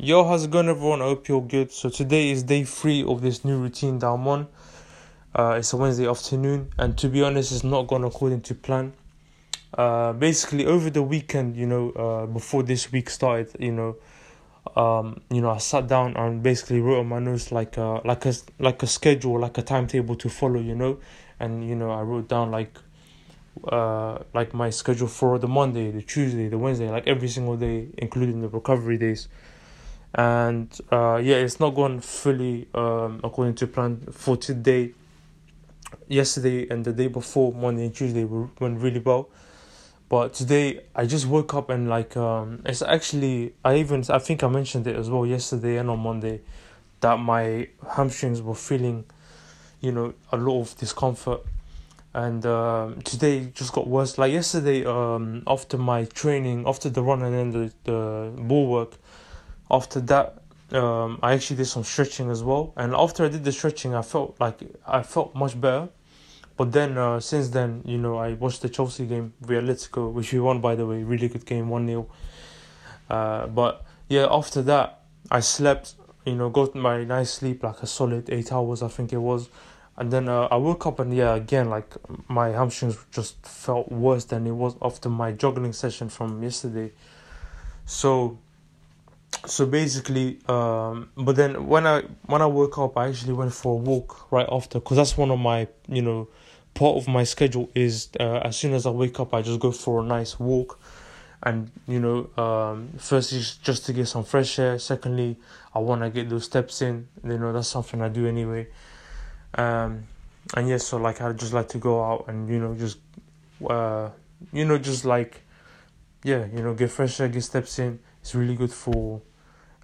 Yo, how's it going, everyone? I hope you're good. So today is day three of this new routine that I'm on. Uh, it's a Wednesday afternoon, and to be honest, it's not gone according to plan. Uh, basically, over the weekend, you know, uh, before this week started, you know, um, you know, I sat down and basically wrote on my notes like a like a like a schedule, like a timetable to follow, you know, and you know, I wrote down like uh like my schedule for the Monday, the Tuesday, the Wednesday, like every single day, including the recovery days and uh, yeah, it's not gone fully um, according to plan for today. Yesterday and the day before, Monday and Tuesday, went really well. But today, I just woke up and like um, it's actually I even I think I mentioned it as well yesterday and on Monday that my hamstrings were feeling, you know, a lot of discomfort. And um, today just got worse. Like yesterday, um, after my training, after the run and then the the ball work, after that um, I actually did some stretching as well. And after I did the stretching, I felt like I felt much better. But then uh, since then, you know, I watched the Chelsea game, Real Atletico, which we won by the way, really good game, one 0 uh, But yeah, after that, I slept. You know, got my nice sleep, like a solid eight hours, I think it was. And then uh, I woke up and yeah, again, like my hamstrings just felt worse than it was after my juggling session from yesterday. So so basically um but then when i when i woke up i actually went for a walk right after because that's one of my you know part of my schedule is uh, as soon as i wake up i just go for a nice walk. And you know um firstly just to get some fresh air. Secondly i want to get those steps in. You know that's something i do anyway. Um and yes so like i just like to go out and you know just uh you know just like yeah you know get fresh air get steps in. It's really good for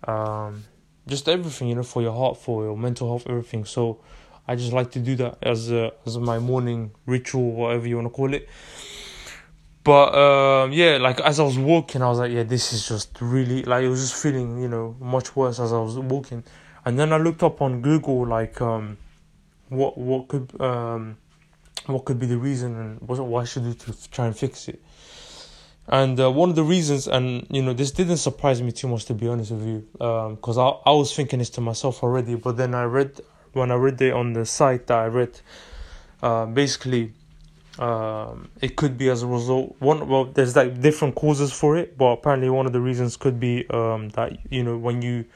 um, just everything, you know, for your heart, for your mental health, everything. So I just like to do that as a, as my morning ritual, whatever you want to call it. But um, yeah, like as I was walking, I was like, yeah, this is just really like it was just feeling, you know, much worse as I was walking. And then I looked up on Google, like, um, what what could um, what could be the reason and what what I should do to try and fix it. And uh, one of the reasons, and you know, this didn't surprise me too much to be honest with you, because um, I I was thinking this to myself already. But then I read when I read it on the site that I read, uh, basically, um, it could be as a result. One well, there's like different causes for it, but apparently one of the reasons could be um, that you know when you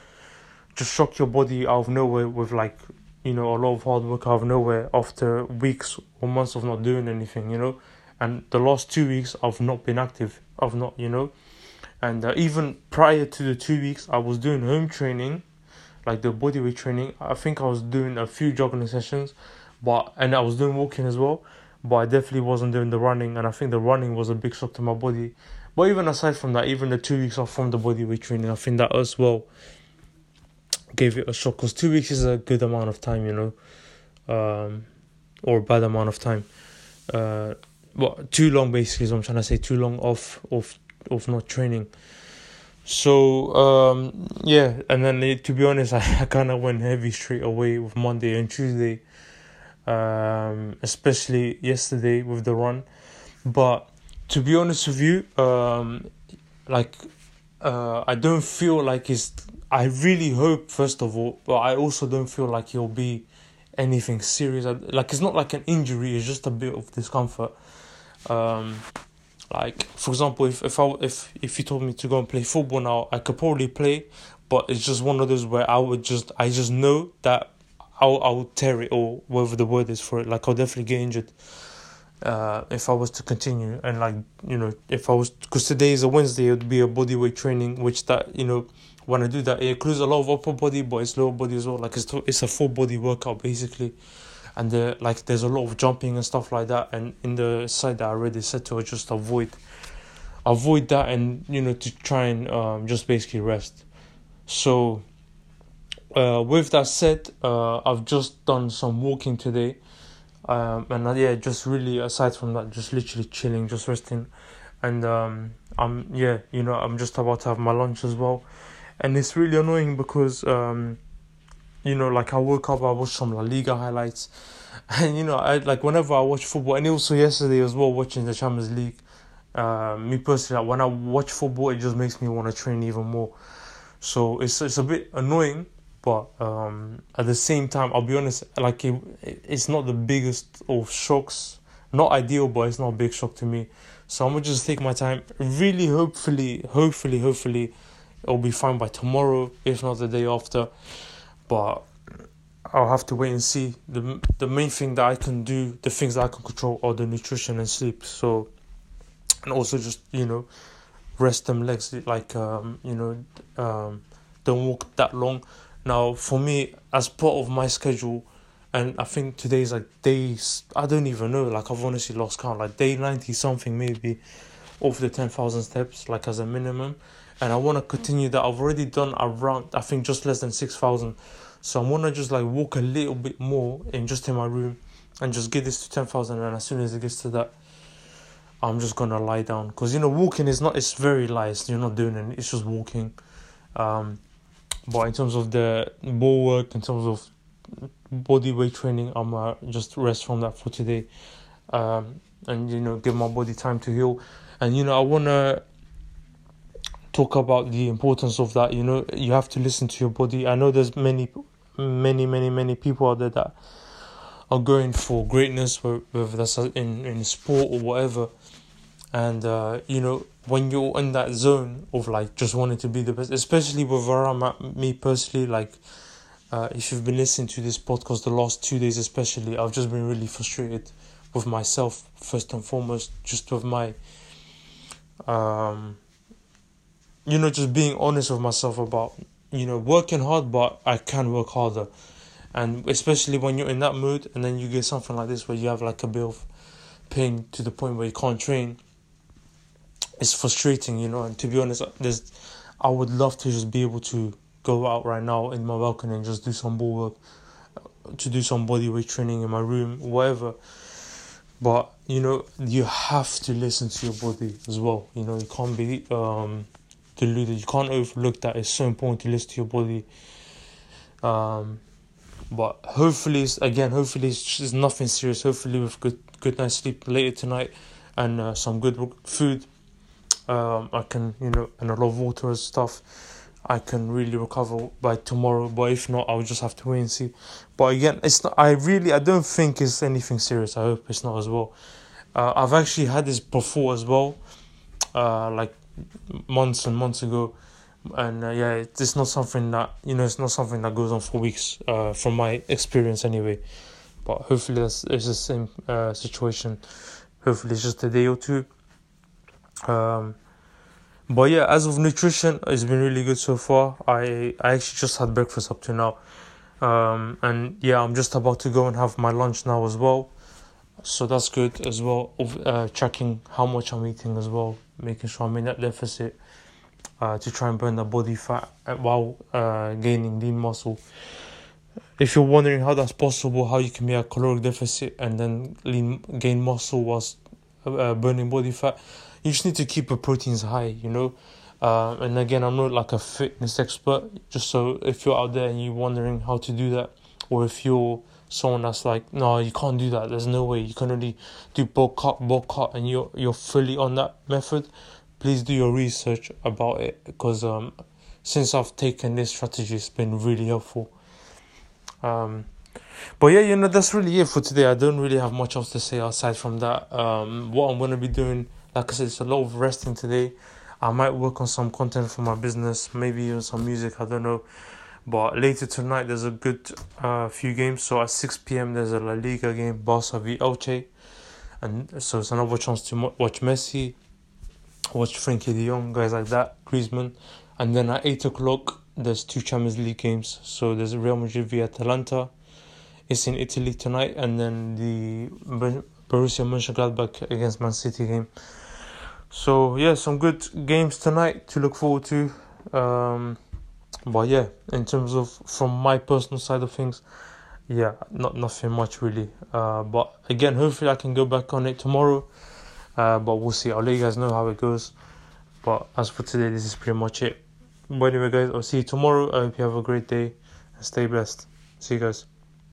just shock your body out of nowhere with like you know a lot of hard work out of nowhere after weeks or months of not doing anything, you know and the last two weeks I've not been active. I've not, you know, and uh, even prior to the two weeks I was doing home training, like the bodyweight training. I think I was doing a few jogging sessions, but and I was doing walking as well. But I definitely wasn't doing the running, and I think the running was a big shock to my body. But even aside from that, even the two weeks off from the bodyweight training, I think that as well gave it a shock because two weeks is a good amount of time, you know, um, or bad amount of time. Uh, well, too long basically is what I'm trying to say. Too long off of of not training. So um, yeah, and then to be honest, I, I kind of went heavy straight away with Monday and Tuesday, um, especially yesterday with the run. But to be honest with you, um, like uh, I don't feel like it's. I really hope, first of all, but I also don't feel like it'll be anything serious. Like it's not like an injury; it's just a bit of discomfort. Um, like for example, if if I if if you told me to go and play football now, I could probably play, but it's just one of those where I would just I just know that I'll I'll tear it or whatever the word is for it. Like I'll definitely get injured. Uh, if I was to continue and like you know if I was because today is a Wednesday, it would be a body weight training, which that you know when I do that it includes a lot of upper body, but it's lower body as well. Like it's it's a full body workout basically and the, like there's a lot of jumping and stuff like that. And in the side that I already said to just avoid avoid that and you know to try and um, just basically rest. So uh, with that said uh, I've just done some walking today. Um, and uh, yeah just really aside from that just literally chilling just resting. And um, I'm yeah you know I'm just about to have my lunch as well. And it's really annoying because um, you know, like I woke up, I watched some La Liga highlights, and you know, I like whenever I watch football, and also yesterday as well, watching the Champions League. Uh, me personally, like, when I watch football, it just makes me want to train even more. So it's it's a bit annoying, but um, at the same time, I'll be honest, like it, it's not the biggest of shocks. Not ideal, but it's not a big shock to me. So I'm gonna just take my time. Really, hopefully, hopefully, hopefully, it'll be fine by tomorrow, if not the day after. But I'll have to wait and see. the The main thing that I can do, the things that I can control, are the nutrition and sleep. So, and also just you know, rest them legs. Like um, you know, um, don't walk that long. Now, for me, as part of my schedule, and I think today's like days. I don't even know. Like I've honestly lost count. Like day ninety something maybe, of the ten thousand steps, like as a minimum. And I want to continue that. I've already done around. I think just less than six thousand. So I want to just like walk a little bit more in just in my room, and just get this to ten thousand. And as soon as it gets to that, I'm just gonna lie down. Cause you know walking is not. It's very light. You're not doing it. It's just walking. Um, but in terms of the ball work, in terms of body weight training, I'm uh, just rest from that for today, um, and you know give my body time to heal, and you know I wanna talk about the importance of that. You know you have to listen to your body. I know there's many, many, many, many people out there that are going for greatness, whether that's in in sport or whatever, and uh, you know when you're in that zone of like just wanting to be the best, especially with where I'm at, me personally, like uh, if you've been listening to this podcast the last two days, especially, I've just been really frustrated with myself first and foremost, just with my, um, you know, just being honest with myself about you know working hard, but I can work harder, and especially when you're in that mood, and then you get something like this where you have like a bit of pain to the point where you can't train it's frustrating, you know. And to be honest, there's, I would love to just be able to go out right now in my balcony and just do some ball work, to do some body weight training in my room, whatever. But you know, you have to listen to your body as well. You know, you can't be um, deluded. You can't overlook that. It's so important to listen to your body. Um, but hopefully, again, hopefully it's, it's nothing serious. Hopefully, with good good night's sleep later tonight and uh, some good food um, I can, you know, and a lot of water and stuff, I can really recover by tomorrow. But if not, I'll just have to wait and see. But again, it's not. I really, I don't think it's anything serious. I hope it's not as well. Uh, I've actually had this before as well, uh, like months and months ago, and uh, yeah, it's not something that you know, it's not something that goes on for weeks. Uh, from my experience, anyway. But hopefully, that's it's the same uh, situation. Hopefully, it's just a day or two. Um, but yeah, as of nutrition, it's been really good so far. I I actually just had breakfast up to now, um, and yeah, I'm just about to go and have my lunch now as well. So that's good as well. Of uh, checking how much I'm eating as well, making sure I'm in that deficit uh, to try and burn the body fat uh, while uh, gaining lean muscle. If you're wondering how that's possible, how you can be a caloric deficit and then lean gain muscle whilst uh, burning body fat you just need to keep your proteins high, you know. Uh, and again, I'm not like a fitness expert. Just so if you're out there and you're wondering how to do that, or if you're someone that's like, no, you can't do that. There's no way you can only do bulk cut, bulk cut, and you're you're fully on that method. Please do your research about it because um, since I've taken this strategy, it's been really helpful. Um, but yeah, you know that's really it for today. I don't really have much else to say aside from that. Um, what I'm gonna be doing like I said, it's a lot of resting today. I might work on some content for my business, maybe even some music, I don't know. But later tonight, there's a good uh, few games. So at 6 p.m., there's a La Liga game, Barca v Elche. And so it's another chance to watch Messi, watch Frenkie de Jong, guys like that, Griezmann. And then at 8 o'clock, there's two Champions League games. So there's Real Madrid v Atalanta. It's in Italy tonight. And then the Borussia Mönchengladbach against Man City game. So yeah, some good games tonight to look forward to. Um, but yeah, in terms of from my personal side of things, yeah, not nothing much really. Uh, but again, hopefully I can go back on it tomorrow. Uh, but we'll see. I'll let you guys know how it goes. But as for today, this is pretty much it. But anyway, guys, I'll see you tomorrow. I hope you have a great day and stay blessed. See you guys.